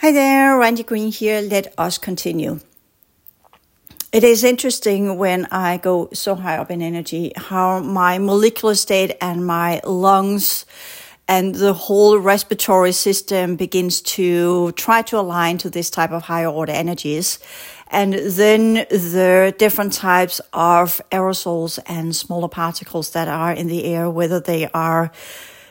Hi there, Randi Green here. Let us continue. It is interesting when I go so high up in energy how my molecular state and my lungs and the whole respiratory system begins to try to align to this type of higher order energies. And then the different types of aerosols and smaller particles that are in the air, whether they are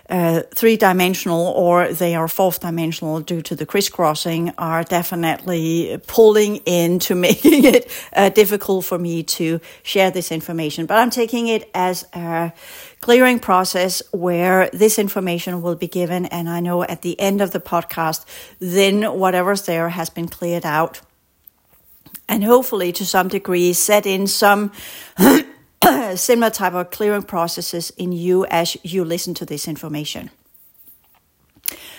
uh, three dimensional or they are fourth dimensional due to the crisscrossing are definitely pulling into making it uh, difficult for me to share this information. But I'm taking it as a clearing process where this information will be given. And I know at the end of the podcast, then whatever's there has been cleared out. And hopefully, to some degree, set in some similar type of clearing processes in you as you listen to this information.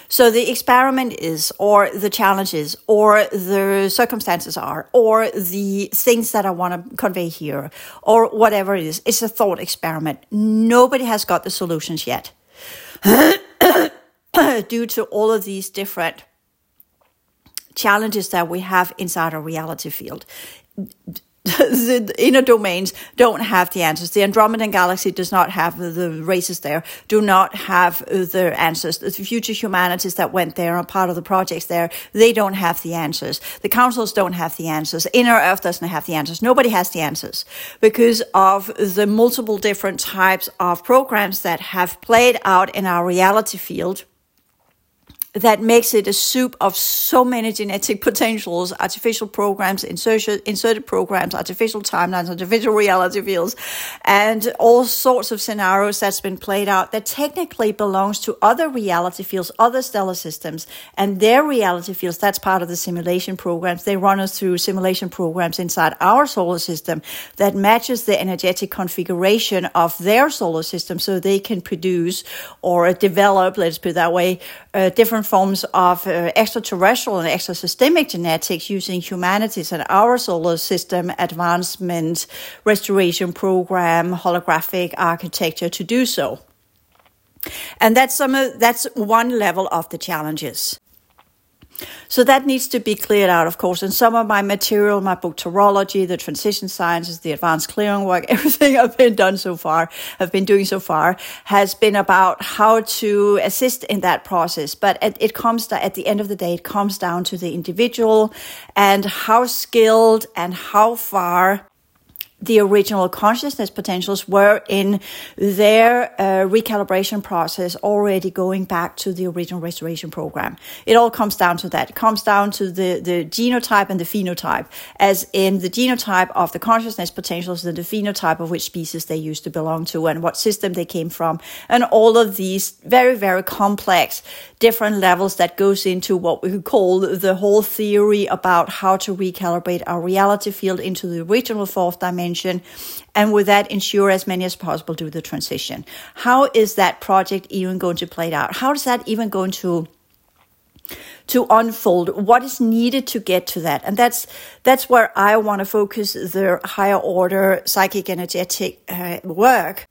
So the experiment is, or the challenges, or the circumstances are, or the things that I want to convey here, or whatever it is. It's a thought experiment. Nobody has got the solutions yet. Due to all of these different challenges that we have inside our reality field the inner domains don't have the answers. The Andromedan galaxy does not have the races there, do not have the answers. The future humanities that went there are part of the projects there. They don't have the answers. The councils don't have the answers. Inner Earth doesn't have the answers. Nobody has the answers because of the multiple different types of programs that have played out in our reality field that makes it a soup of so many genetic potentials, artificial programs, inserted, programs, artificial timelines, artificial reality fields, and all sorts of scenarios that's been played out that technically belongs to other reality fields, other stellar systems, and their reality fields. That's part of the simulation programs. They run us through simulation programs inside our solar system that matches the energetic configuration of their solar system so they can produce or develop, let's put it that way, uh, different different forms of uh, extraterrestrial and extrasystemic genetics using humanities and our solar system advancement restoration program, holographic architecture to do so. And that's some of, that's one level of the challenges. So that needs to be cleared out, of course. And some of my material, my book Torology, the transition sciences, the advanced clearing work, everything I've been done so far, I've been doing so far, has been about how to assist in that process. But it, comes at the end of the day, it comes down to the individual and how skilled and how far the original consciousness potentials were in their uh, recalibration process already going back to the original restoration program. It all comes down to that. It comes down to the, the genotype and the phenotype, as in the genotype of the consciousness potentials and the phenotype of which species they used to belong to and what system they came from. And all of these very, very complex different levels that goes into what we could call the whole theory about how to recalibrate our reality field into the original fourth dimension and with that ensure as many as possible do the transition. How is that project even going to play out? How is that even going to to unfold what is needed to get to that and that's that's where i want to focus the higher order psychic energetic uh, work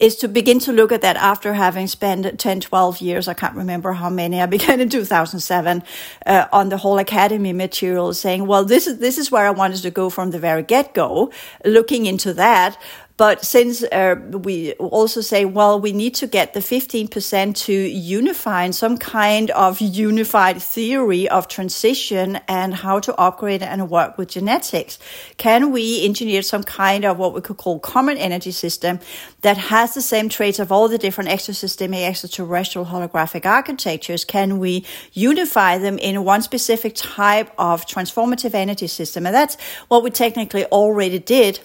is to begin to look at that after having spent 10, 12 years, I can't remember how many, I began in 2007, uh, on the whole academy material saying, well, this is, this is where I wanted to go from the very get go, looking into that. But since uh, we also say, well, we need to get the 15% to unify in some kind of unified theory of transition and how to upgrade and work with genetics, can we engineer some kind of what we could call common energy system that has the same traits of all the different extraterrestrial holographic architectures? Can we unify them in one specific type of transformative energy system? And that's what we technically already did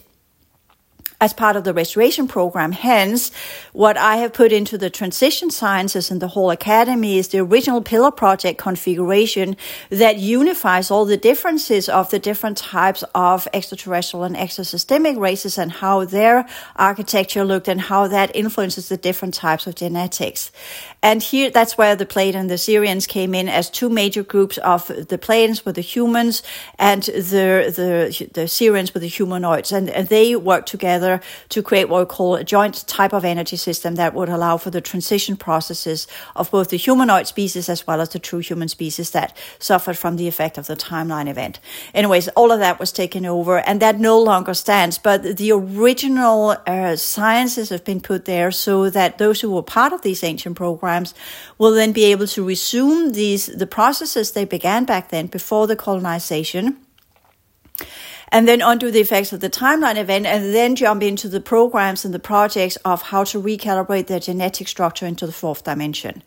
as part of the restoration program. Hence, what I have put into the transition sciences and the whole academy is the original pillar project configuration that unifies all the differences of the different types of extraterrestrial and extrasystemic races and how their architecture looked and how that influences the different types of genetics. And here, that's where the Pleiadians and the Sirians came in as two major groups of the Pleiadians with the humans and the, the, the Sirians with the humanoids. And, and they work together together to create what we call a joint type of energy system that would allow for the transition processes of both the humanoid species as well as the true human species that suffered from the effect of the timeline event. Anyways, all of that was taken over and that no longer stands, but the original uh, sciences have been put there so that those who were part of these ancient programs will then be able to resume these the processes they began back then before the colonization and then undo the effects of the timeline event, and then jump into the programs and the projects of how to recalibrate their genetic structure into the fourth dimension.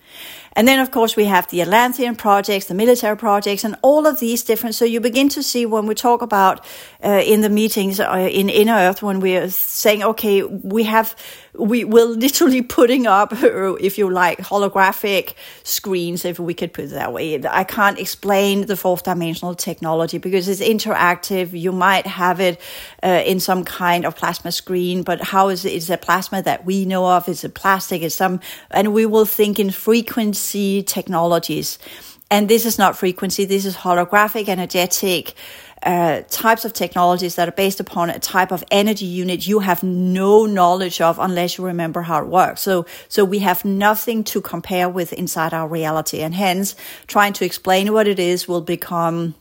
And then, of course, we have the Atlantean projects, the military projects, and all of these different. So you begin to see when we talk about uh, in the meetings uh, in Inner Earth, when we're saying, okay, we have, we will literally putting up, if you like, holographic screens, if we could put it that way. I can't explain the fourth dimensional technology because it's interactive. You might have it uh, in some kind of plasma screen, but how is it? It's a plasma that we know of. It's a plastic. It's some, and we will think in frequency frequency technologies. And this is not frequency, this is holographic, energetic uh, types of technologies that are based upon a type of energy unit you have no knowledge of unless you remember how it works. So, so we have nothing to compare with inside our reality. And hence, trying to explain what it is will become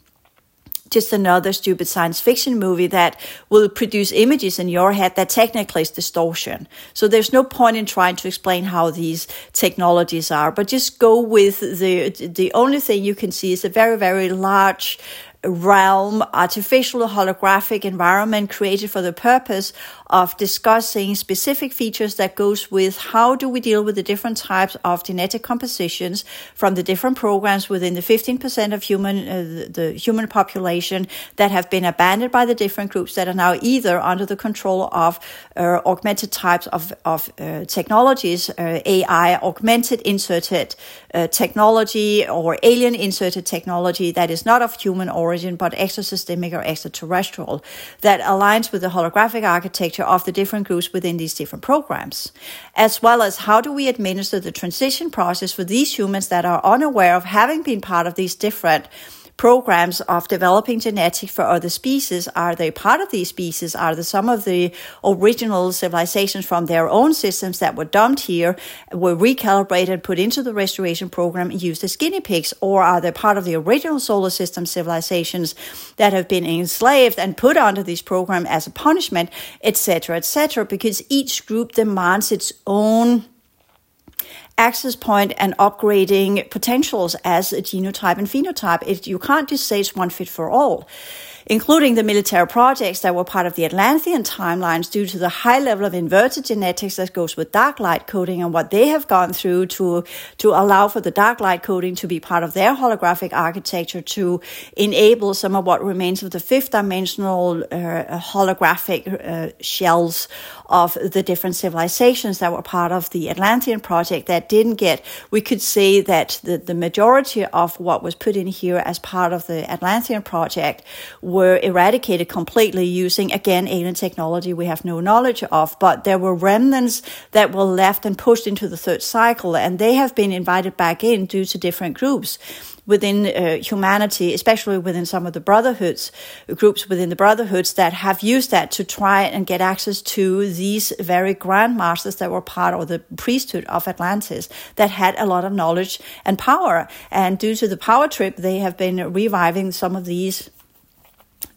just another stupid science fiction movie that will produce images in your head that technically is distortion. So there's no point in trying to explain how these technologies are, but just go with the, the only thing you can see is a very, very large realm, artificial holographic environment created for the purpose of discussing specific features that goes with how do we deal with the different types of genetic compositions from the different programs within the 15% of human uh, the human population that have been abandoned by the different groups that are now either under the control of uh, augmented types of, of uh, technologies, uh, AI, augmented inserted uh, technology or alien inserted technology that is not of human origin but exosystemic or extraterrestrial that aligns with the holographic architecture of the different groups within these different programs, as well as how do we administer the transition process for these humans that are unaware of having been part of these different programs of developing genetics for other species? Are they part of these species? Are they some of the original civilizations from their own systems that were dumped here, were recalibrated, put into the restoration program, and used as guinea pigs? Or are they part of the original solar system civilizations that have been enslaved and put onto this program as a punishment, etc., etc.? Because each group demands its own access point and upgrading potentials as a genotype and phenotype. It, you can't just say it's one fit for all including the military projects that were part of the Atlantean timelines due to the high level of inverted genetics that goes with dark light coding and what they have gone through to, to allow for the dark light coding to be part of their holographic architecture to enable some of what remains of the fifth dimensional uh, holographic uh, shells of the different civilizations that were part of the Atlantean project that didn't get, we could say that the, the majority of what was put in here as part of the Atlantean project were eradicated completely using, again, alien technology we have no knowledge of. But there were remnants that were left and pushed into the third cycle, and they have been invited back in due to different groups within uh, humanity, especially within some of the brotherhoods, groups within the brotherhoods that have used that to try and get access to these very grand masters that were part of the priesthood of Atlantis that had a lot of knowledge and power. And due to the power trip, they have been reviving some of these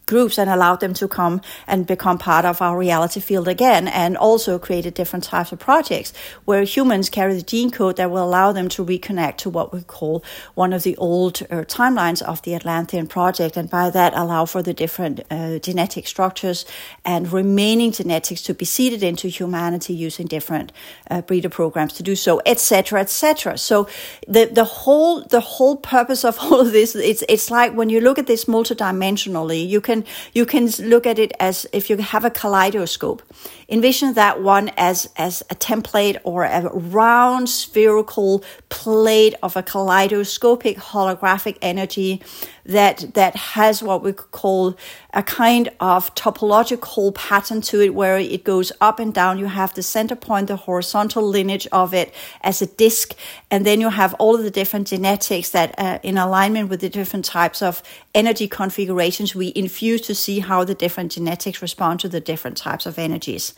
groups and allowed them to come and become part of our reality field again and also created different types of projects where humans carry the gene code that will allow them to reconnect to what we call one of the old uh, timelines of the Atlantean project and by that allow for the different uh, genetic structures and remaining genetics to be seeded into humanity using different uh, breeder programs to do so etc etc so the the whole the whole purpose of all of this it's it's like when you look at this multidimensionally you can you can look at it as if you have a kaleidoscope. Envision that one as as a template or a round spherical plate of a kaleidoscopic holographic energy that that has what we could call a kind of topological pattern to it where it goes up and down. You have the center point, the horizontal lineage of it as a disk, and then you have all of the different genetics that uh, in alignment with the different types of energy configurations we infuse to see how the different genetics respond to the different types of energies.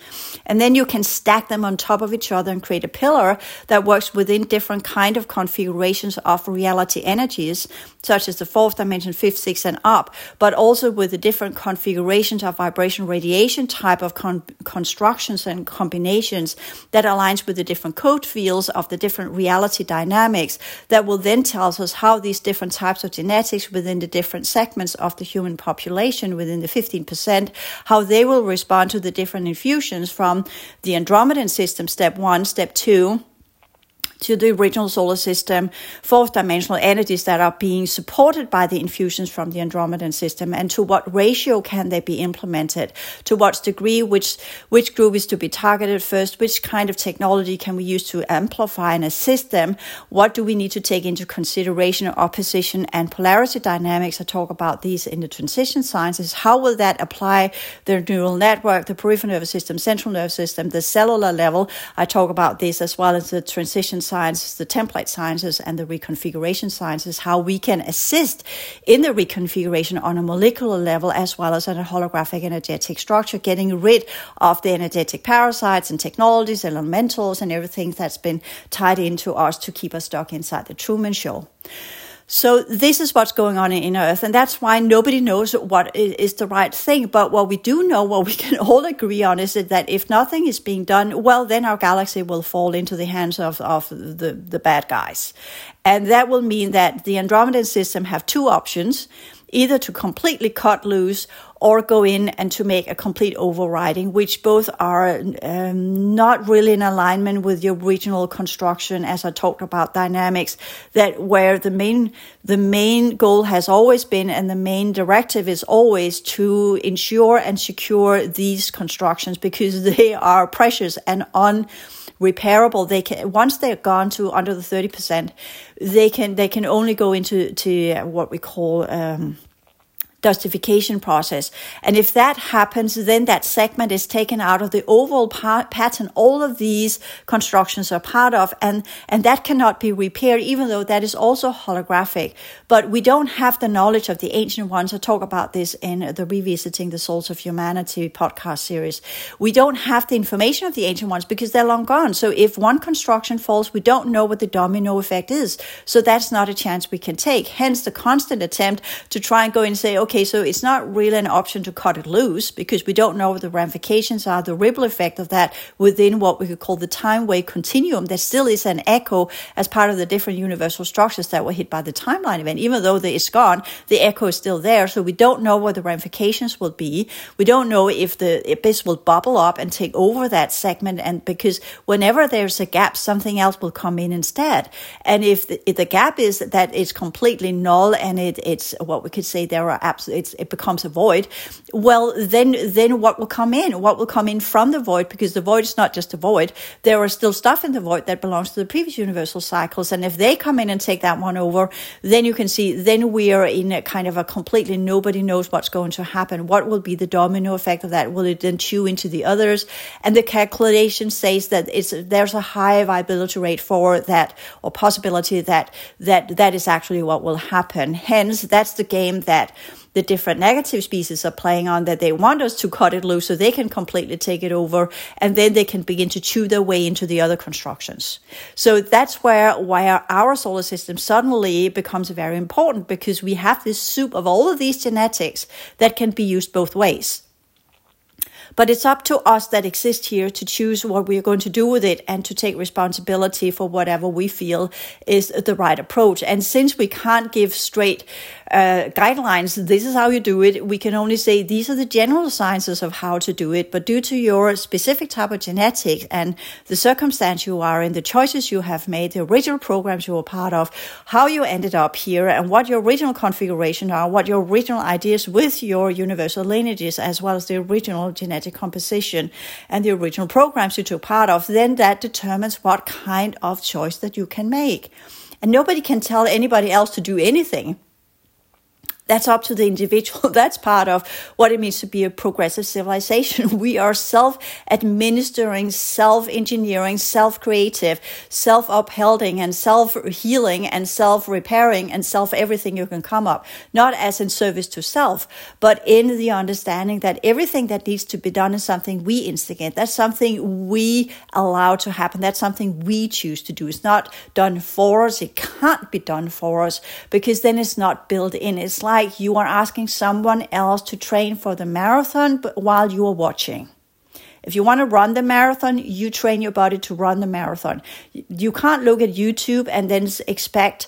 And then you can stack them on top of each other and create a pillar that works within different kind of configurations of reality energies, such as the fourth dimension, fifth, sixth, and up, but also with the different configurations of vibration radiation type of con- constructions and combinations that aligns with the different code fields of the different reality dynamics that will then tell us how these different types of genetics within the different segments of the human population within the 15%, how they will respond to the different infusions from the Andromedan system, step one, step two, to the original solar system, fourth dimensional entities that are being supported by the infusions from the Andromedan system, and to what ratio can they be implemented, to what degree, which, which group is to be targeted first, which kind of technology can we use to amplify and assist them, what do we need to take into consideration opposition and polarity dynamics. I talk about these in the transition sciences. How will that apply the neural network, the peripheral nervous system, central nervous system, the cellular level? I talk about this as well as the transition sciences, the template sciences, and the reconfiguration sciences, how we can assist in the reconfiguration on a molecular level as well as on a holographic energetic structure, getting rid of the energetic parasites and technologies, elementals, and everything that's been tied into us to keep us stuck inside the Truman Show. So this is what's going on in Earth, and that's why nobody knows what is the right thing. But what we do know, what we can all agree on, is that if nothing is being done, well, then our galaxy will fall into the hands of, of the, the bad guys. And that will mean that the Andromedan system have two options either to completely cut loose or go in and to make a complete overriding, which both are um, not really in alignment with the original construction, as I talked about dynamics, that where the main the main goal has always been and the main directive is always to ensure and secure these constructions because they are precious and on repairable. They can once they're gone to under the thirty percent, they can they can only go into to what we call um, dustification process. And if that happens, then that segment is taken out of the overall pattern all of these constructions are part of, and, and that cannot be repaired, even though that is also holographic. But we don't have the knowledge of the ancient ones. I talk about this in the Revisiting the Souls of Humanity podcast series. We don't have the information of the ancient ones because they're long gone. So if one construction falls, we don't know what the domino effect is. So that's not a chance we can take. Hence the constant attempt to try and go and say, okay, so it's not really an option to cut it loose because we don't know what the ramifications are, the ripple effect of that within what we could call the time wave continuum. There still is an echo as part of the different universal structures that were hit by the timeline event. Even though it's gone, the echo is still there. So we don't know what the ramifications will be. We don't know if the abyss will bubble up and take over that segment. And because whenever there's a gap, something else will come in instead. And if the, if the gap is that it's completely null and it, it's what we could say there are it becomes a void. Well, then, then what will come in? What will come in from the void? Because the void is not just a void. There are still stuff in the void that belongs to the previous universal cycles. And if they come in and take that one over, then you can see, then we are in a kind of a completely nobody knows what's going to happen. What will be the domino effect of that? Will it then chew into the others? And the calculation says that it's, there's a high viability rate for that or possibility that, that, that is actually what will happen. Hence, that's the game that the different negative species are playing on that they want us to cut it loose so they can completely take it over and then they can begin to chew their way into the other constructions. So that's where, where our solar system suddenly becomes very important because we have this soup of all of these genetics that can be used both ways. But it's up to us that exist here to choose what we are going to do with it and to take responsibility for whatever we feel is the right approach. And since we can't give straight uh, guidelines. This is how you do it. We can only say these are the general sciences of how to do it. But due to your specific type of genetics and the circumstance you are in, the choices you have made, the original programs you were part of, how you ended up here, and what your original configuration are, what your original ideas with your universal lineages, as well as the original genetic composition and the original programs you took part of, then that determines what kind of choice that you can make. And nobody can tell anybody else to do anything that's up to the individual. That's part of what it means to be a progressive civilization. We are self administering, self engineering, self creative, self upholding, and self healing, and self repairing, and self everything you can come up. Not as in service to self, but in the understanding that everything that needs to be done is something we instigate. That's something we allow to happen. That's something we choose to do. It's not done for us. It can't be done for us because then it's not built in. It's like like you are asking someone else to train for the marathon while you are watching. If you want to run the marathon, you train your body to run the marathon. You can't look at YouTube and then expect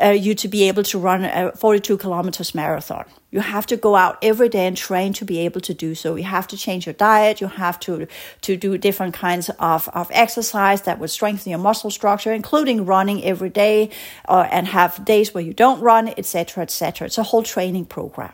uh, you to be able to run a 42 kilometers marathon. You have to go out every day and train to be able to do so. You have to change your diet. You have to, to do different kinds of, of exercise that would strengthen your muscle structure, including running every day uh, and have days where you don't run, etc., etc. It's a whole training program.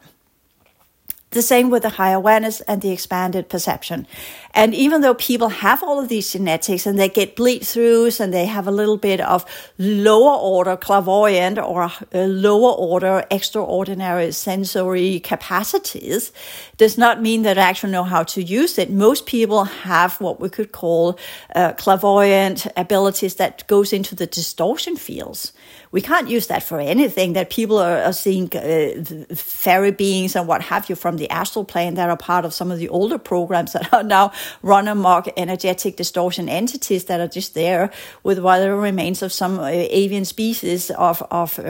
The same with the high awareness and the expanded perception. And even though people have all of these genetics and they get bleed throughs and they have a little bit of lower order clairvoyant or lower order extraordinary sensory capacities, does not mean that they actually know how to use it. Most people have what we could call uh, clairvoyant abilities that goes into the distortion fields we can't use that for anything that people are, are seeing uh, fairy beings and what have you from the astral plane that are part of some of the older programs that are now run amok energetic distortion entities that are just there with whatever remains of some uh, avian species of, of uh,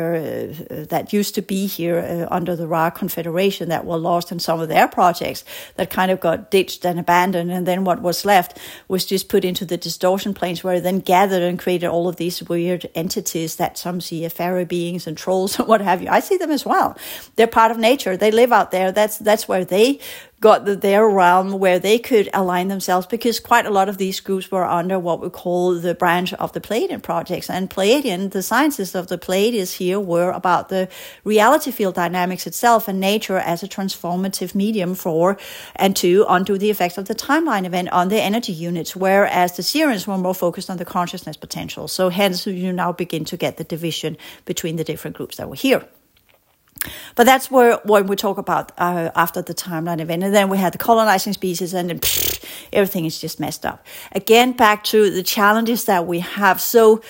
that used to be here uh, under the Ra Confederation that were lost in some of their projects that kind of got ditched and abandoned. And then what was left was just put into the distortion planes where it then gathered and created all of these weird entities that some see see fairy beings and trolls and what have you. I see them as well. They're part of nature. They live out there. That's that's where they got their realm where they could align themselves because quite a lot of these groups were under what we call the branch of the Pleiadian projects. And Pleiadian, the sciences of the Pleiades here were about the reality field dynamics itself and nature as a transformative medium for and to undo the effects of the timeline event on the energy units, whereas the Sirians were more focused on the consciousness potential. So hence you now begin to get the division between the different groups that were here. But that's where when we talk about uh, after the timeline event, and then we had the colonizing species, and then everything is just messed up. Again, back to the challenges that we have. So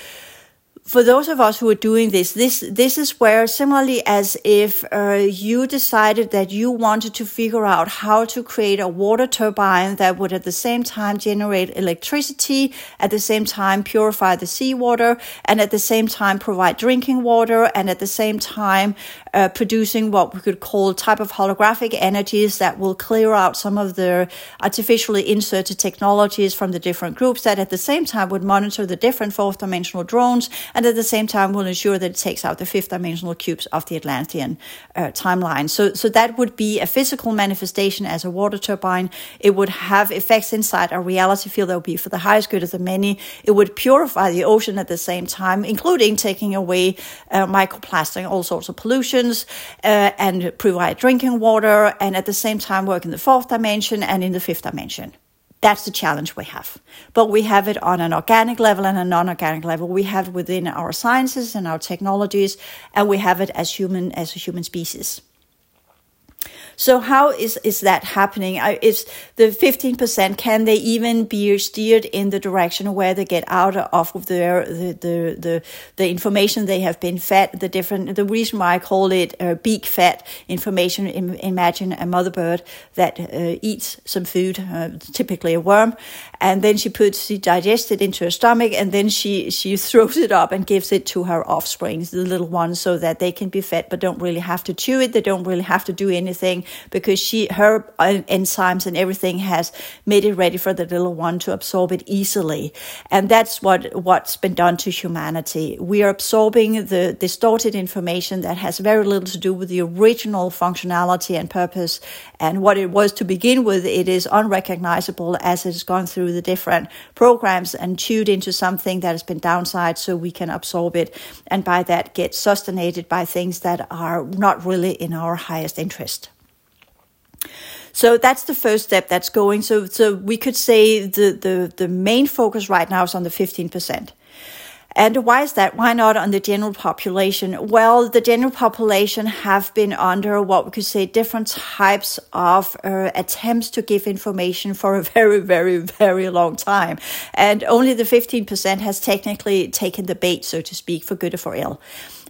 for those of us who are doing this, this this is where similarly as if uh, you decided that you wanted to figure out how to create a water turbine that would at the same time generate electricity, at the same time purify the seawater, and at the same time provide drinking water, and at the same time uh, producing what we could call type of holographic energies that will clear out some of the artificially inserted technologies from the different groups that at the same time would monitor the different fourth dimensional drones and at the same time will ensure that it takes out the fifth dimensional cubes of the Atlantean uh, timeline. So, so that would be a physical manifestation as a water turbine. It would have effects inside a reality field that would be for the highest good of the many. It would purify the ocean at the same time, including taking away uh, microplastic, all sorts of pollutions, uh, and provide drinking water, and at the same time work in the fourth dimension and in the fifth dimension. That's the challenge we have. But we have it on an organic level and a non-organic level. We have it within our sciences and our technologies, and we have it as human as a human species. So how is, is that happening? Is the 15%, can they even be steered in the direction where they get out of their, the, the, the, the information they have been fed, the different, the reason why I call it uh, beak fed information, imagine a mother bird that uh, eats some food, uh, typically a worm, and then she puts, she digests it into her stomach, and then she, she throws it up and gives it to her offspring, the little ones, so that they can be fed, but don't really have to chew it. They don't really have to do anything because she her uh, enzymes and everything has made it ready for the little one to absorb it easily. And that's what what's been done to humanity. We are absorbing the distorted information that has very little to do with the original functionality and purpose. And what it was to begin with it is unrecognizable as it's gone through the different programs and chewed into something that has been downsized so we can absorb it and by that get sustained by things that are not really in our highest interest. So that's the first step that's going. So, so we could say the, the, the main focus right now is on the 15%. And why is that? Why not on the general population? Well, the general population have been under what we could say different types of uh, attempts to give information for a very, very, very long time. And only the 15% has technically taken the bait, so to speak, for good or for ill.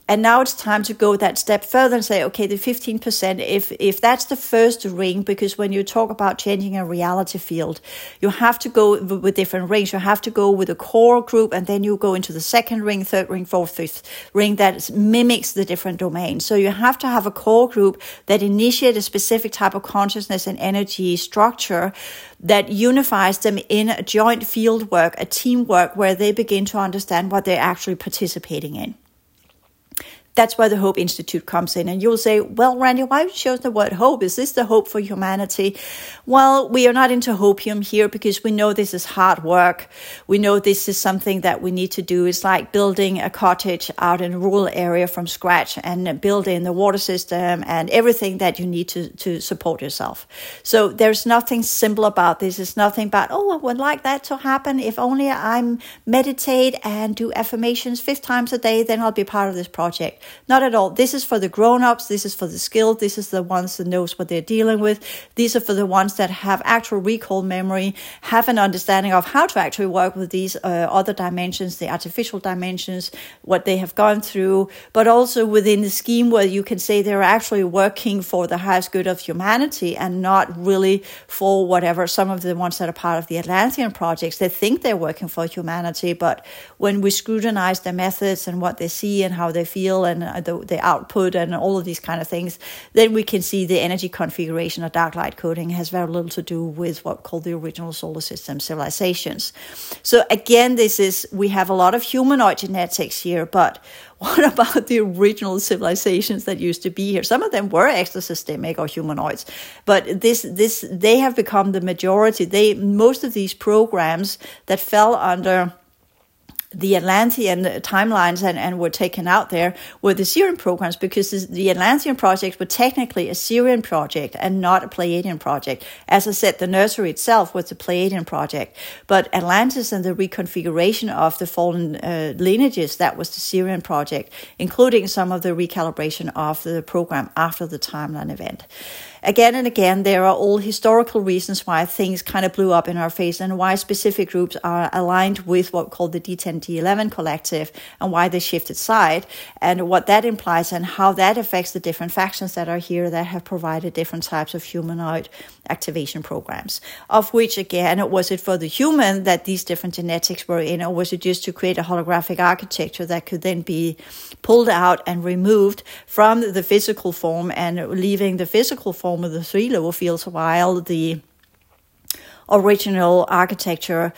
And now it's time to go that step further and say, okay, the 15%, if, if that's the first ring, because when you talk about changing a reality field, you have to go with different rings. You have to go with a core group and then you go into the second ring, third ring, fourth, fifth ring that mimics the different domains. So you have to have a core group that initiate a specific type of consciousness and energy structure that unifies them in a joint field work, a teamwork where they begin to understand what they're actually participating in. That's where the Hope Institute comes in. And you'll say, well, Randi, why you chose the word hope? Is this the hope for humanity? Well, we are not into hopium here because we know this is hard work. We know this is something that we need to do. It's like building a cottage out in a rural area from scratch and building the water system and everything that you need to, to support yourself. So there's nothing simple about this. It's nothing about, oh, I would like that to happen. If only I meditate and do affirmations five times a day, then I'll be part of this project. Not at all. This is for the grown-ups. This is for the skilled. This is the ones that knows what they're dealing with. These are for the ones that have actual recall memory, have an understanding of how to actually work with these uh, other dimensions, the artificial dimensions, what they have gone through, but also within the scheme where you can say they're actually working for the highest good of humanity and not really for whatever some of the ones that are part of the Atlantean projects, they think they're working for humanity, but when we scrutinize their methods and what they see and how they feel and and uh, the, the output and all of these kind of things, then we can see the energy configuration of dark light coding has very little to do with what called the original solar system civilizations. So again, this is we have a lot of humanoid genetics here, but what about the original civilizations that used to be here? Some of them were exosystemic or humanoids, but this this they have become the majority. They most of these programs that fell under the Atlantean timelines and, and were taken out there were the Sirian programs because the Atlantean projects were technically a Sirian project and not a Pleiadian project. As I said, the nursery itself was a Pleiadian project, but Atlantis and the reconfiguration of the fallen uh, lineages, that was the Sirian project, including some of the recalibration of the program after the timeline event again and again, there are all historical reasons why things kind of blew up in our face and why specific groups are aligned with what we call the D10 D11 collective and why they shifted side and what that implies and how that affects the different factions that are here that have provided different types of humanoid activation programs. Of which, again, was it for the human that these different genetics were in, or was it just to create a holographic architecture that could then be pulled out and removed from the physical form and leaving the physical form of the three lower fields while the original architecture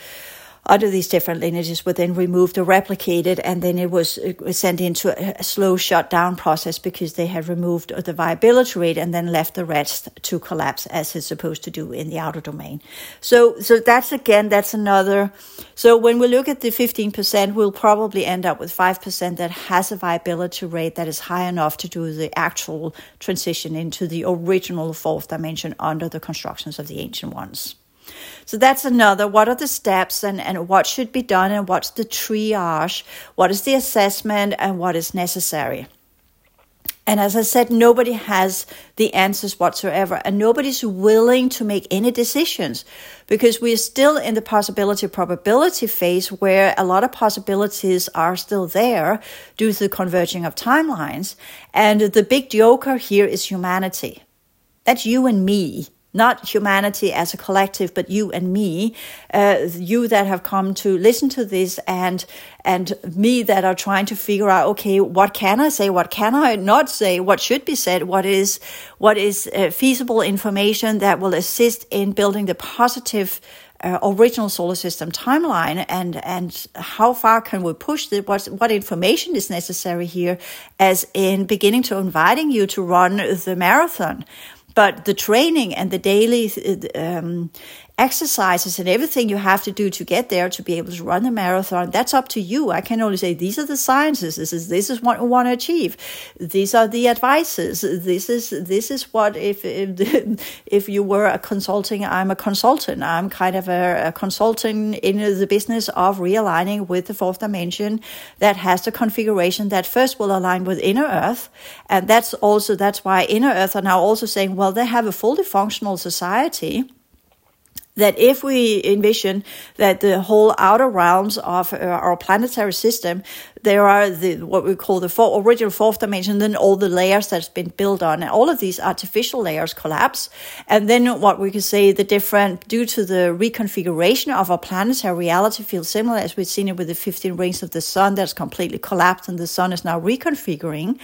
under these different lineages were then removed or replicated, and then it was, sent into a, a slow shutdown process because they had removed the viability rate and then left the rest to collapse as it's supposed to do in the outer domain. So, so that's again, that's another. So when we look at the 15%, we'll probably end up with 5% that has a viability rate that is high enough to do the actual transition into the original fourth dimension under the constructions of the ancient ones. So that's another. What are the steps and, and what should be done and what's the triage? What is the assessment and what is necessary? And as I said, nobody has the answers whatsoever, and nobody's willing to make any decisions because we're still in the possibility probability phase where a lot of possibilities are still there due to the converging of timelines. And the big joker here is humanity. That's you and me not humanity as a collective, but you and me, uh, you that have come to listen to this and, and me that are trying to figure out, okay, what can I say? What can I not say? What should be said? What is, what is uh, feasible information that will assist in building the positive uh, original solar system timeline and and how far can we push the what what information is necessary here as in beginning to inviting you to run the marathon but the training and the daily um, exercises and everything you have to do to get there to be able to run the marathon, that's up to you. I can only say these are the sciences. This is this is what we want to achieve. These are the advices. This is this is what if if, if you were a consulting, I'm a consultant. I'm kind of a, a consultant in the business of realigning with the fourth dimension that has the configuration that first will align with inner earth. And that's also that's why inner earth are now also saying, well, they have a fully functional society that if we envision that the whole outer realms of uh, our planetary system, there are the what we call the four, original fourth dimension, then all the layers that's been built on, and all of these artificial layers collapse, and then what we could say the different due to the reconfiguration of our planetary reality feels similar as we've seen it with the fifteen rings of the sun that's completely collapsed, and the sun is now reconfiguring.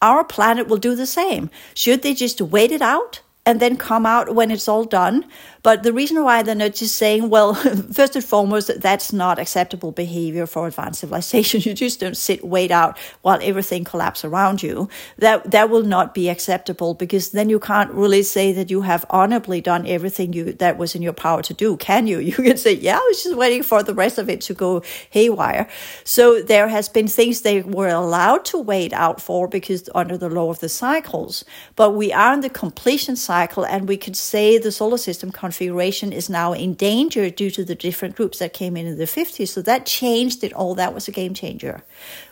Our planet will do the same. Should they just wait it out? And then come out when it's all done. But the reason why they're just saying, well, first and foremost, that's not acceptable behavior for advanced civilization. You just don't sit, wait out while everything collapses around you. That that will not be acceptable because then you can't really say that you have honorably done everything you that was in your power to do, can you? You can say, yeah, I was just waiting for the rest of it to go haywire. So there has been things they were allowed to wait out for because under the law of the cycles. But we are in the completion cycle, and we could say the solar system configuration is now in danger due to the different groups that came in in the 50s. So that changed it all. That was a game changer.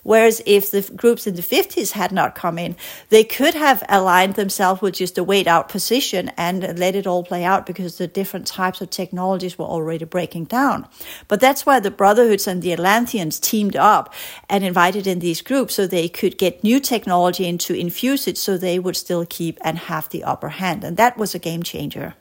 Whereas if the groups in the 50s had not come in, they could have aligned themselves with just a wait out position and let it all play out because the different types of technologies were already breaking down. But that's why the Brotherhoods and the Atlanteans teamed up and invited in these groups so they could get new technology in to infuse it so they would still keep and have the upper hand. And that was a game changer.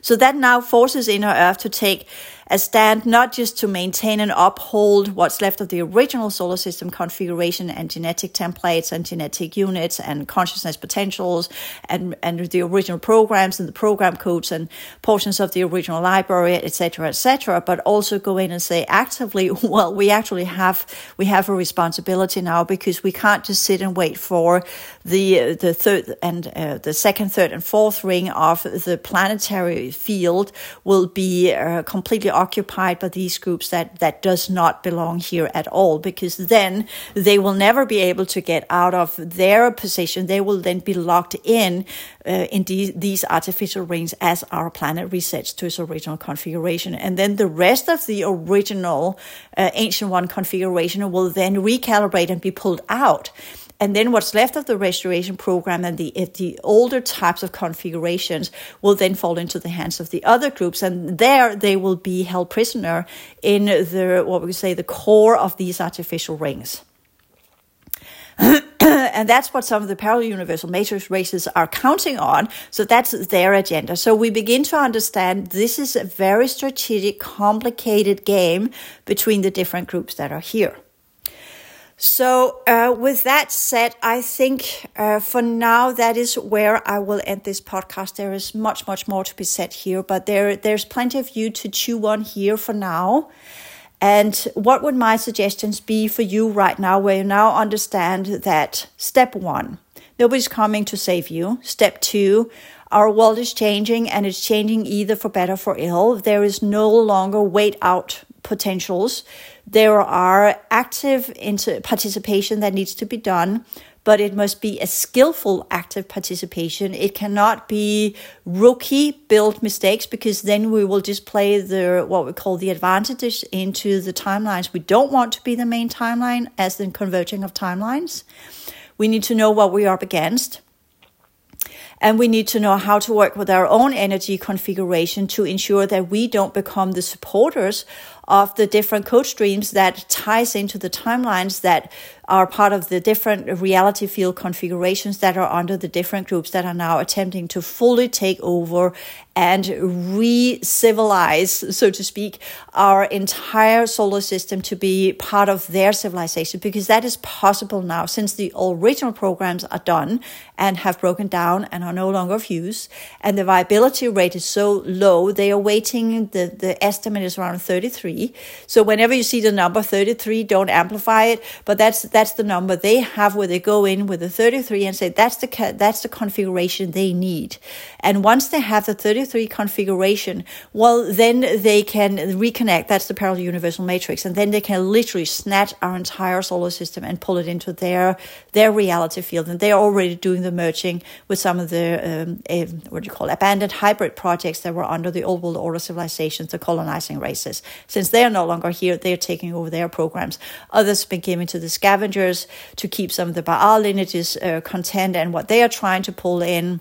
So that now forces Inner Earth to take a stand not just to maintain and uphold what's left of the original solar system configuration and genetic templates and genetic units and consciousness potentials and, and the original programs and the program codes and portions of the original library, etc., etc., but also go in and say actively, well, we actually have we have a responsibility now because we can't just sit and wait for the the third and uh, the second, third, and fourth ring of the planetary field will be uh, completely occupied by these groups that, that does not belong here at all, because then they will never be able to get out of their position. They will then be locked in uh, in these, these artificial rings as our planet resets to its original configuration. And then the rest of the original uh, ancient one configuration will then recalibrate and be pulled out. And then what's left of the restoration program and the the older types of configurations will then fall into the hands of the other groups, and there they will be held prisoner in the what we say the core of these artificial rings. and that's what some of the parallel universal matrix races are counting on. So that's their agenda. So we begin to understand this is a very strategic, complicated game between the different groups that are here. So, uh, with that said, I think uh, for now that is where I will end this podcast. There is much, much more to be said here, but there there's plenty of you to chew on here for now. And what would my suggestions be for you right now, where you now understand that step one, nobody's coming to save you. Step two, our world is changing and it's changing either for better for ill. There is no longer wait out potentials. There are active participation that needs to be done, but it must be a skillful active participation. It cannot be rookie built mistakes because then we will just play the what we call the advantages into the timelines. We don't want to be the main timeline as the converging of timelines. We need to know what we are up against. And we need to know how to work with our own energy configuration to ensure that we don't become the supporters of the different code streams that ties into the timelines that are part of the different reality field configurations that are under the different groups that are now attempting to fully take over and re-civilize, so to speak, our entire solar system to be part of their civilization, because that is possible now since the original programs are done and have broken down and are no longer of use. And the viability rate is so low, they are waiting, the, the estimate is around 33. So whenever you see the number 33, don't amplify it, but that's that's the number they have where they go in with the 33 and say that's the that's the configuration they need. And once they have the 33 configuration, well, then they can reconnect. That's the parallel universal matrix, and then they can literally snatch our entire solar system and pull it into their their reality field. And they're already doing the merging with some of the um, what do you call it, abandoned hybrid projects that were under the old world order civilizations, the colonizing races. Since they are no longer here, they're taking over their programs. Others have been given to the to keep some of the Baal lineages uh, content and what they are trying to pull in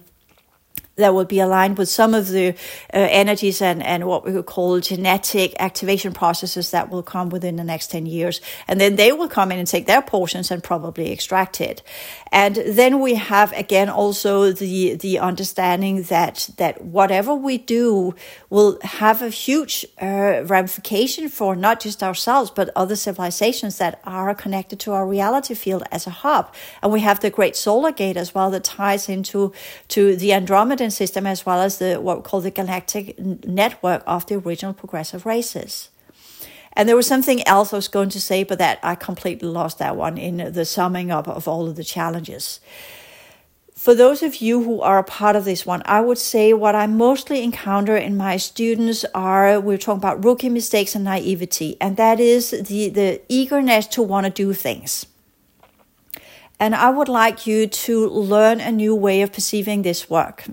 that will be aligned with some of the uh, energies and, and what we could call genetic activation processes that will come within the next 10 years. And then they will come in and take their portions and probably extract it. And then we have again also the, the understanding that, that whatever we do will have a huge uh, ramification for not just ourselves, but other civilizations that are connected to our reality field as a hub. And we have the Great Solar Gate as well that ties into to the Andromedan system as well as the what we call the galactic network of the original progressive races. And there was something else I was going to say, but that I completely lost that one in the summing up of all of the challenges. For those of you who are a part of this one, I would say what I mostly encounter in my students are we're talking about rookie mistakes and naivety, and that is the, the eagerness to want to do things. And I would like you to learn a new way of perceiving this work.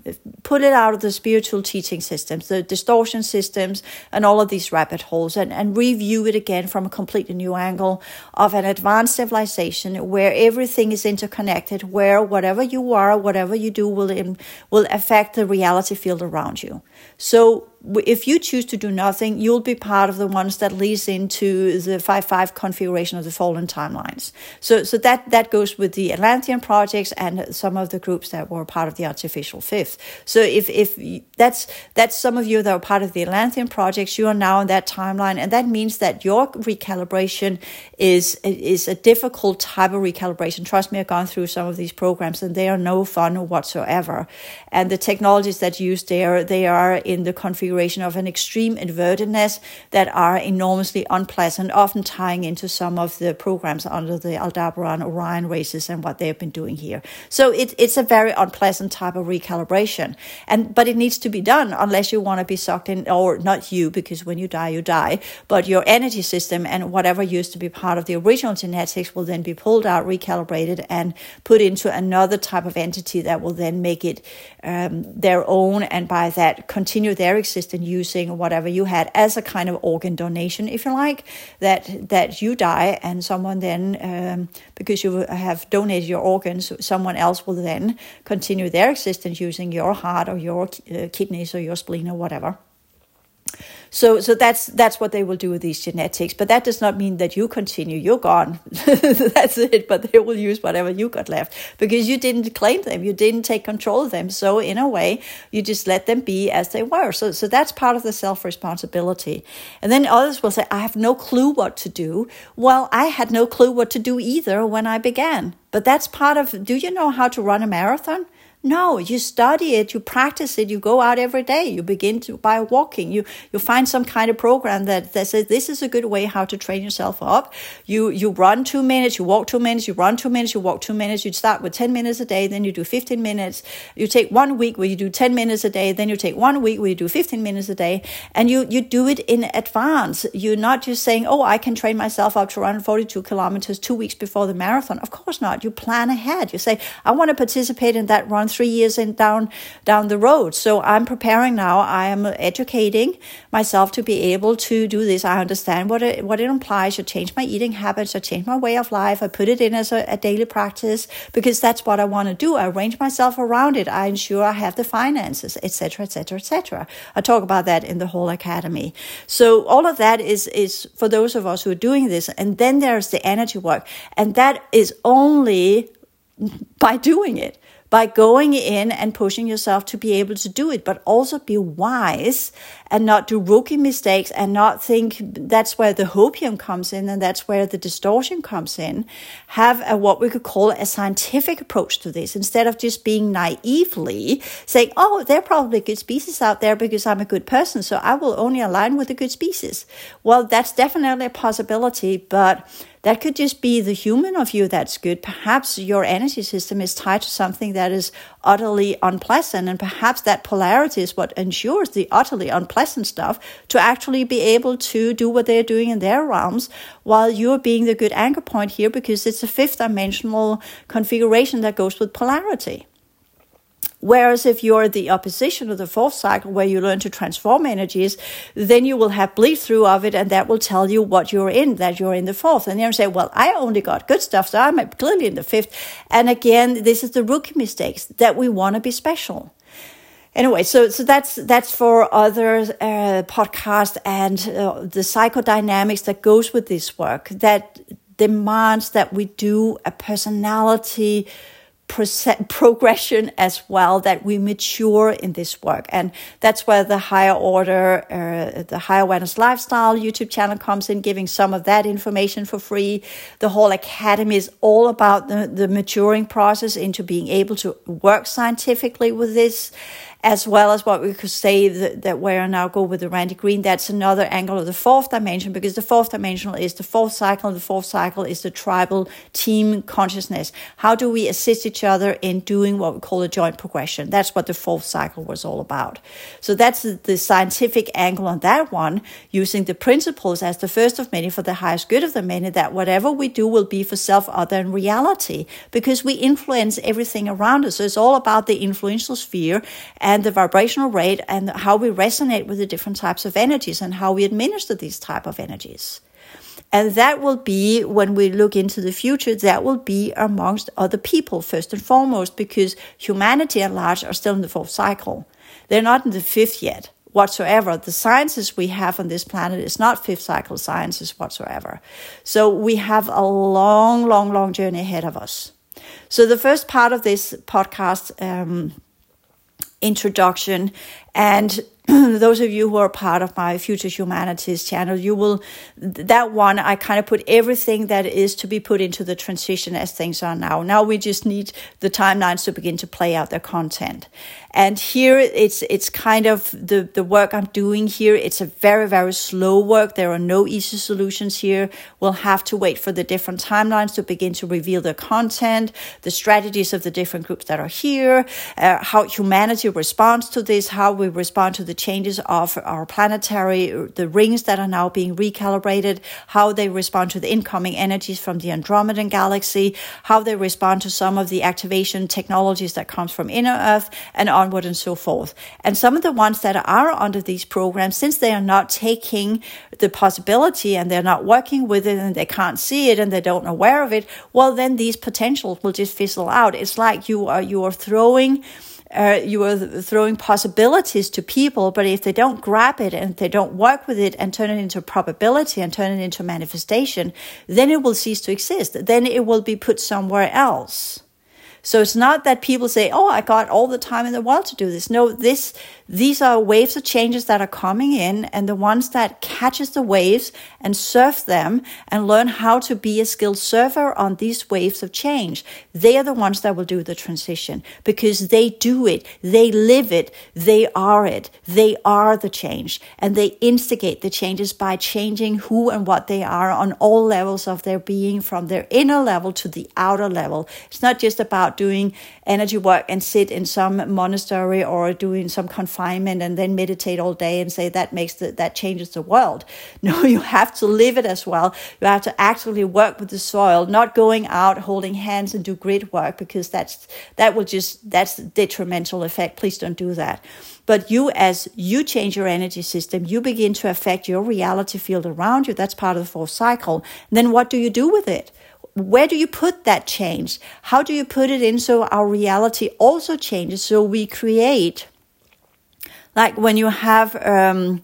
Put it out of the spiritual teaching systems, the distortion systems, and all of these rabbit holes, and, and review it again from a completely new angle of an advanced civilization where everything is interconnected, where whatever you are, whatever you do will, will affect the reality field around you. So if you choose to do nothing, you'll be part of the ones that leads into the 5-5 configuration of the fallen timelines. So, so that, that goes with the Atlantean projects and some of the groups that were part of the artificial fifth. So if, if that's, that's some of you that are part of the Atlantean projects, you are now in that timeline. And that means that your recalibration is, is a difficult type of recalibration. Trust me, I've gone through some of these programs and they are no fun whatsoever. And the technologies that used there, they are in the configuration configuration of an extreme invertedness that are enormously unpleasant, often tying into some of the programs under the Aldebaran Orion races and what they've been doing here. So it, it's a very unpleasant type of recalibration. And but it needs to be done unless you want to be sucked in, or not you, because when you die, you die, but your energy system and whatever used to be part of the original genetics will then be pulled out, recalibrated, and put into another type of entity that will then make it um, their own, and by that continue their existence in using whatever you had as a kind of organ donation, if you like, that that you die and someone then, um, because you have donated your organs, someone else will then continue their existence using your heart or your uh, kidneys or your spleen or whatever. So, so that's that's what they will do with these genetics. But that does not mean that you continue. You're gone. that's it. But they will use whatever you got left because you didn't claim them. You didn't take control of them. So in a way, you just let them be as they were. So, so that's part of the self responsibility. And then others will say, "I have no clue what to do." Well, I had no clue what to do either when I began. But that's part of. Do you know how to run a marathon? No, you study it, you practice it, you go out every day, you begin to by walking, you you find some kind of program that, that says this is a good way how to train yourself up. You you run two minutes, you walk two minutes, you run two minutes, you walk two minutes, you start with 10 minutes a day, then you do 15 minutes. You take one week where you do 10 minutes a day, then you take one week where you do 15 minutes a day, and you, you do it in advance. You're not just saying, oh, I can train myself up to run 42 kilometers two weeks before the marathon. Of course not. You plan ahead. You say, I want to participate in that run three years in down down the road. So I'm preparing now. I am educating myself to be able to do this. I understand what it what it implies. I change my eating habits. I change my way of life. I put it in as a, a daily practice because that's what I want to do. I arrange myself around it. I ensure I have the finances, etc., etc., etc. I talk about that in the whole academy. So all of that is is for those of us who are doing this. And then there's the energy work, and that is only by doing it by going in and pushing yourself to be able to do it, but also be wise and not do rookie mistakes and not think that's where the hopium comes in and that's where the distortion comes in. Have a, what we could call a scientific approach to this instead of just being naively saying, oh, there are probably good species out there because I'm a good person, so I will only align with the good species. Well, that's definitely a possibility, but That could just be the human of you that's good. Perhaps your energy system is tied to something that is utterly unpleasant, and perhaps that polarity is what ensures the utterly unpleasant stuff to actually be able to do what they're doing in their realms while you're being the good anchor point here because it's a fifth dimensional configuration that goes with polarity. Whereas if you're the opposition of the fourth cycle, where you learn to transform energies, then you will have bleed through of it, and that will tell you what you're in, that you're in the fourth. And then you say, well, I only got good stuff, so I'm clearly in the fifth. And again, this is the rookie mistakes that we want to be special anyway, so so that's that's for other uh, podcasts and uh, the psychodynamics that goes with this work that demands that we do a personality progression as well that we mature in this work. And that's where the higher order uh, the higher awareness lifestyle youtube channel comes in giving some of that information for free. The whole academy is all about the, the maturing process into being able to work scientifically with this as well as what we could say that, that where I now go with the Randi Green, that's another angle of the fourth dimension because the fourth dimensional is the fourth cycle. And the fourth cycle is the tribal team consciousness. How do we assist each other in doing what we call a joint progression? That's what the fourth cycle was all about. So that's the scientific angle on that one, using the principles as the first of many for the highest good of the many, that whatever we do will be for self, other, and reality because we influence everything around us. So it's all about the influential sphere. And and the vibrational rate and how we resonate with the different types of energies and how we administer these type of energies. And that will be when we look into the future, that will be amongst other people first and foremost, because humanity at large are still in the fourth cycle. They're not in the fifth yet whatsoever. The sciences we have on this planet is not fifth cycle sciences whatsoever. So we have a long, long, long journey ahead of us. So the first part of this podcast um, introduction. And those of you who are part of my Future Humanities channel, you will, that one, I kind of put everything that is to be put into the transition as things are now. Now we just need the timelines to begin to play out their content. And here it's it's kind of the the work I'm doing here. It's a very very slow work. There are no easy solutions here. We'll have to wait for the different timelines to begin to reveal the content, the strategies of the different groups that are here, uh, how humanity responds to this, how we respond to the changes of our planetary the rings that are now being recalibrated, how they respond to the incoming energies from the Andromedan galaxy, how they respond to some of the activation technologies that comes from inner Earth, and onward and so forth. And some of the ones that are under these programs, since they are not taking the possibility and they're not working with it and they can't see it and they don't aware of it, well, then these potentials will just fizzle out. It's like you are, you are throwing, uh, you are throwing possibilities to people, but if they don't grab it and they don't work with it and turn it into probability and turn it into manifestation, then it will cease to exist. Then it will be put somewhere else. So it's not that people say, "Oh, I got all the time in the world to do this." No, this these are waves of changes that are coming in, and the ones that catches the waves and surf them and learn how to be a skilled surfer on these waves of change, they are the ones that will do the transition because they do it, they live it, they are it, they are the change, and they instigate the changes by changing who and what they are on all levels of their being, from their inner level to the outer level. It's not just about doing energy work and sit in some monastery or doing some confinement and then meditate all day and say that makes the, that changes the world. No, you have to live it as well. You have to actively work with the soil, not going out holding hands and do grid work because that's that will just that's detrimental effect. Please don't do that. But you, as you change your energy system, you begin to affect your reality field around you. That's part of the fourth cycle. And then what do you do with it? Where do you put that change? How do you put it in so our reality also changes? So we create like when you have um,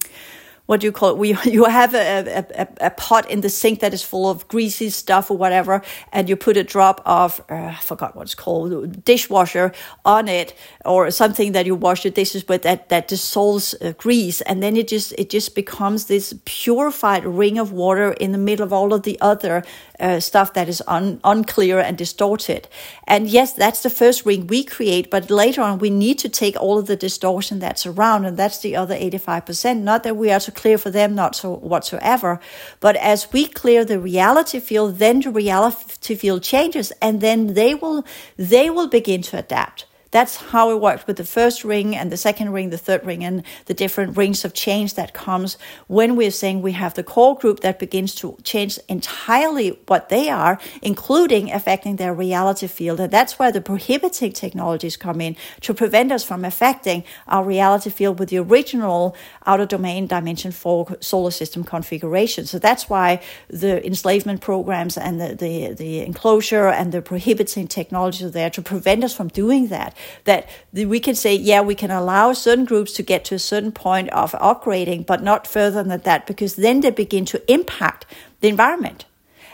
what do you call it? We, you have a, a, a, pot in the sink that is full of greasy stuff or whatever, and you put a drop of, uh, I forgot what it's called, dishwasher on it, or something that you wash your dishes with that, that dissolves uh, grease. And then it just, it just becomes this purified ring of water in the middle of all of the other uh, stuff that is un- unclear and distorted. And yes, that's the first ring we create, but later on we need to take all of the distortion that's around, and that's the other 85%. Not that we are to clear for them, not so whatsoever, but as we clear the reality field, then the reality field changes, and then they will they will begin to adapt. That's how it worked with the first ring and the second ring, the third ring, and the different rings of change that comes when we're saying we have the core group that begins to change entirely what they are, including affecting their reality field. And that's where the prohibiting technologies come in to prevent us from affecting our reality field with the original outer domain dimension four solar system configuration. So that's why the enslavement programs and the, the, the enclosure and the prohibiting technologies are there to prevent us from doing that that we can say, yeah, we can allow certain groups to get to a certain point of upgrading, but not further than that, because then they begin to impact the environment.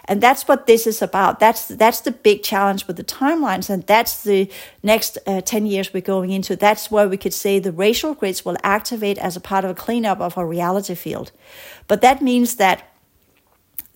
And that's what this is about. That's that's the big challenge with the timelines, and that's the next uh, ten years we're going into. That's where we could say the racial grids will activate as a part of a cleanup of our reality field. But that means that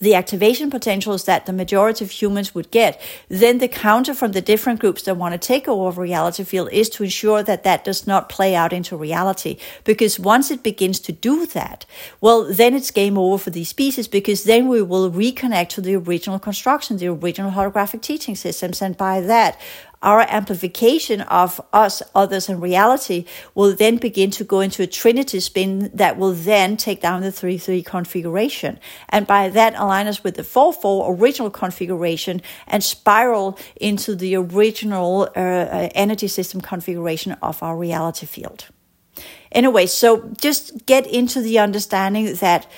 the activation potentials that the majority of humans would get, then the counter from the different groups that want to take over reality field is to ensure that that does not play out into reality. Because once it begins to do that, well, then it's game over for these species because then we will reconnect to the original construction, the original holographic teaching systems. And by that, our amplification of us, others, and reality will then begin to go into a trinity spin that will then take down the 3 3 configuration. And by that, align us with the 4 4 original configuration and spiral into the original uh, uh, energy system configuration of our reality field. Anyway, so just get into the understanding that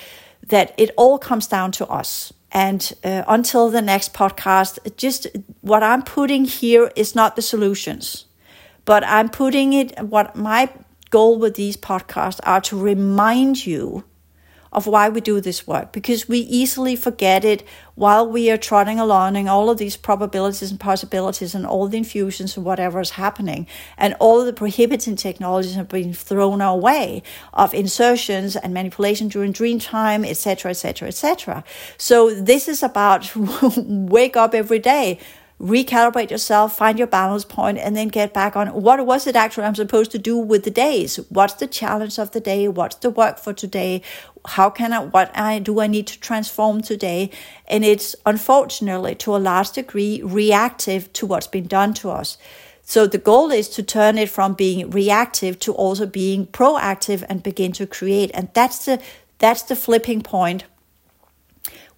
that it all comes down to us and uh, until the next podcast, just what I'm putting here is not the solutions, but I'm putting it, what my goal with these podcasts are to remind you of why we do this work because we easily forget it while we are trotting along and all of these probabilities and possibilities and all the infusions and whatever is happening. And all the prohibiting technologies have been thrown our way of insertions and manipulation during dream time etc etc etc so this is about wake up every day recalibrate yourself, find your balance point, and then get back on what was it actually I'm supposed to do with the days? What's the challenge of the day? What's the work for today? How can I, what I, do I need to transform today? And it's unfortunately to a large degree reactive to what's been done to us. So the goal is to turn it from being reactive to also being proactive and begin to create. And that's the, that's the flipping point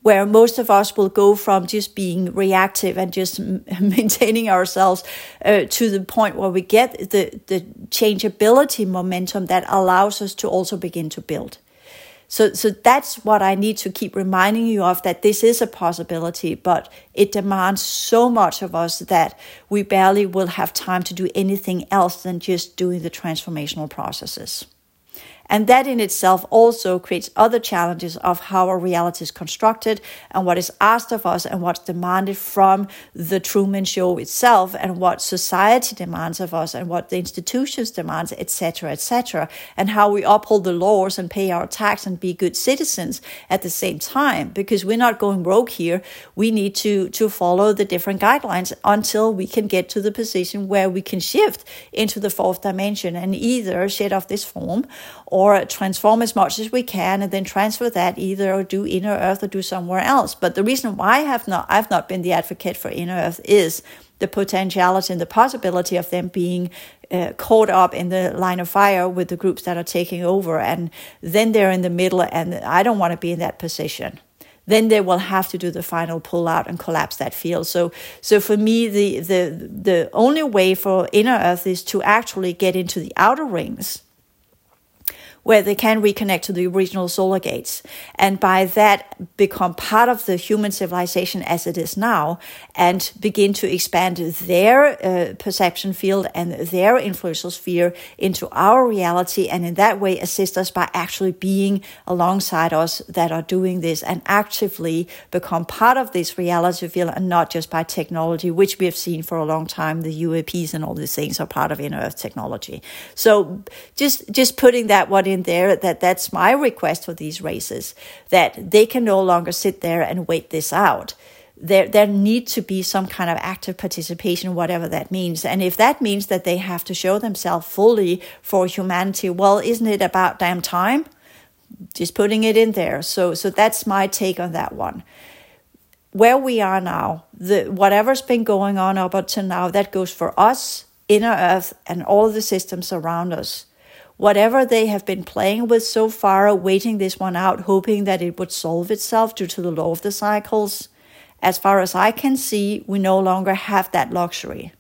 where most of us will go from just being reactive and just maintaining ourselves uh, to the point where we get the, the changeability momentum that allows us to also begin to build. So, so that's what I need to keep reminding you of that this is a possibility, but it demands so much of us that we barely will have time to do anything else than just doing the transformational processes. And that in itself also creates other challenges of how our reality is constructed and what is asked of us and what's demanded from the Truman Show itself and what society demands of us and what the institutions demands, etc., etc., and how we uphold the laws and pay our tax and be good citizens at the same time. Because we're not going rogue here. We need to, to follow the different guidelines until we can get to the position where we can shift into the fourth dimension and either shed off this form or transform as much as we can and then transfer that either or do inner earth or do somewhere else. But the reason why I have not I've not been the advocate for inner earth is the potentiality and the possibility of them being uh, caught up in the line of fire with the groups that are taking over and then they're in the middle and I don't want to be in that position then they will have to do the final pull out and collapse that field. So, so for me, the the the only way for inner Earth is to actually get into the outer rings where they can reconnect to the original solar gates. And by that become part of the human civilization as it is now and begin to expand their uh, perception field and their influential sphere into our reality and in that way assist us by actually being alongside us that are doing this and actively become part of this reality field and not just by technology which we have seen for a long time the UAPs and all these things are part of inner earth technology. So just just putting that one in in there that that's my request for these races that they can no longer sit there and wait this out. There there need to be some kind of active participation whatever that means. And if that means that they have to show themselves fully for humanity well isn't it about damn time? Just putting it in there. So so that's my take on that one. Where we are now the whatever's been going on up until now that goes for us inner earth and all the systems around us whatever they have been playing with so far waiting this one out hoping that it would solve itself due to the law of the cycles as far as I can see, we no longer have that luxury.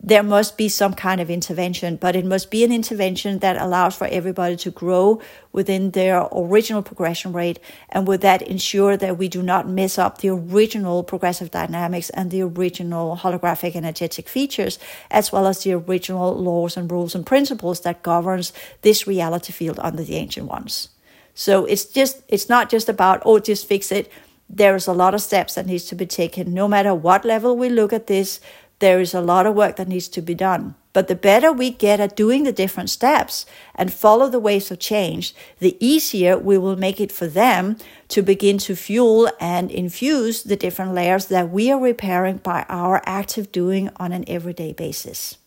There must be some kind of intervention, but it must be an intervention that allows for everybody to grow within their original progression rate, and with that, ensure that we do not mess up the original progressive dynamics and the original holographic energetic features, as well as the original laws and rules and principles that governs this reality field under the ancient ones. So it's just it's not just about oh just fix it there is a lot of steps that needs to be taken. No matter what level we look at this, there is a lot of work that needs to be done. But the better we get at doing the different steps and follow the waves of change, the easier we will make it for them to begin to fuel and infuse the different layers that we are repairing by our active doing on an everyday basis.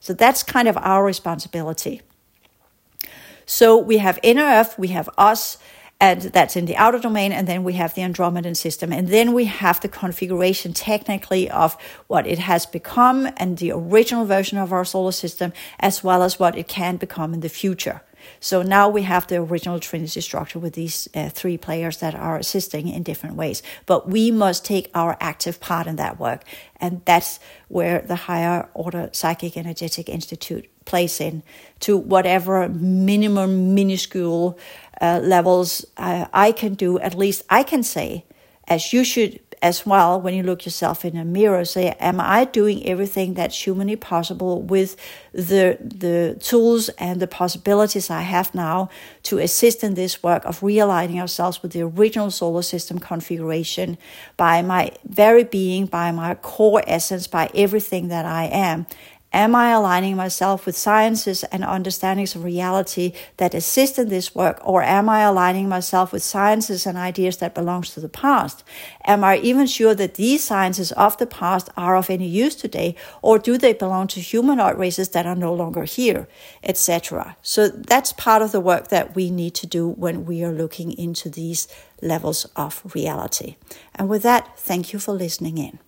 So that's kind of our responsibility. So we have inner earth, we have us, and that's in the outer domain. And then we have the Andromedan system. And then we have the configuration technically of what it has become and the original version of our solar system, as well as what it can become in the future. So now we have the original Trinity structure with these uh, three players that are assisting in different ways. But we must take our active part in that work. And that's where the higher order psychic energetic institute plays in to whatever minimum minuscule uh, levels uh, I can do, at least I can say, as you should as well when you look yourself in a mirror say am i doing everything that's humanly possible with the the tools and the possibilities i have now to assist in this work of realigning ourselves with the original solar system configuration by my very being by my core essence by everything that i am Am I aligning myself with sciences and understandings of reality that assist in this work, or am I aligning myself with sciences and ideas that belongs to the past? Am I even sure that these sciences of the past are of any use today, or do they belong to humanoid races that are no longer here, etc.? So that's part of the work that we need to do when we are looking into these levels of reality. And with that, thank you for listening in.